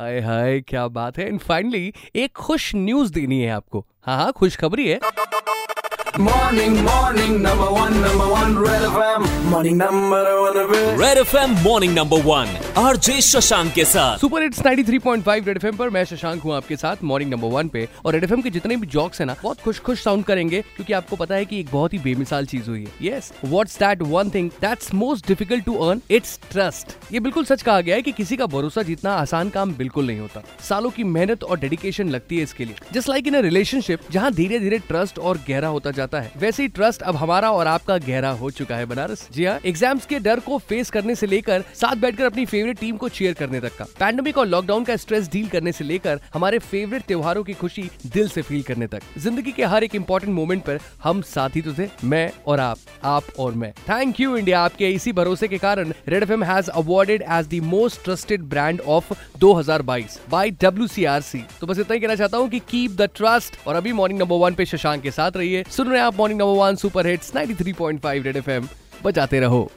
आए हाय क्या बात है। एंड फाइनली एक खुश न्यूज़ देनी है आपको। हाँ हाँ खुश खबरी है morning morning number one number one Red F M morning number one Red F M morning number one RJ Shashank के साथ। सुपर हिट्स 93.5 रेड एफएम पर मैं शशांक हूँ आपके साथ मॉर्निंग नंबर वन पे। और रेड एफएम के जितने भी जॉक्स है ना, बहुत खुश खुश साउंड करेंगे, क्योंकि आपको पता है कि एक बहुत ही बेमिसाल चीज़ हुई है। Yes what's that one thing that's most difficult to earn it's trust ये बिल्कुल सच कहा गया है कि किसी का भरोसा जीतना आसान काम बिल्कुल नहीं होता। सालों की मेहनत और डेडिकेशन लगती है इसके लिए। जस्ट लाइक इन रिलेशनशिप जहाँ धीरे धीरे ट्रस्ट और गहरा होता जाता है, वैसे ही ट्रस्ट अब हमारा और आपका गहरा हो चुका है, बनारस। जी हाँ एग्ज़ाम्स के डर को फेस करने से लेकर साथ बैठकर अपनी फेवरेट टीम को चीयर करने तक का। पैंडमिक और लॉकडाउन का स्ट्रेस डील करने से लेकर हमारे फेवरेट त्योहारों की खुशी दिल से फील करने तक। ज़िंदगी के हर एक इंपॉर्टेंट मोमेंट पर हम साथी तो थे, मैं और आप आप और मैं। थैंक यू इंडिया आपके इसी भरोसे के कारण Red F M has awarded as the most trusted brand of 2022 by W तो बस इतना ही कहना चाहता हूँ कि कीप द ट्रस्ट और अभी मॉर्निंग नंबर वन पे शशांक के साथ रहिए। सुन रहे हैं आप morning number one super hits 93.5 Red FM बजाते रहो।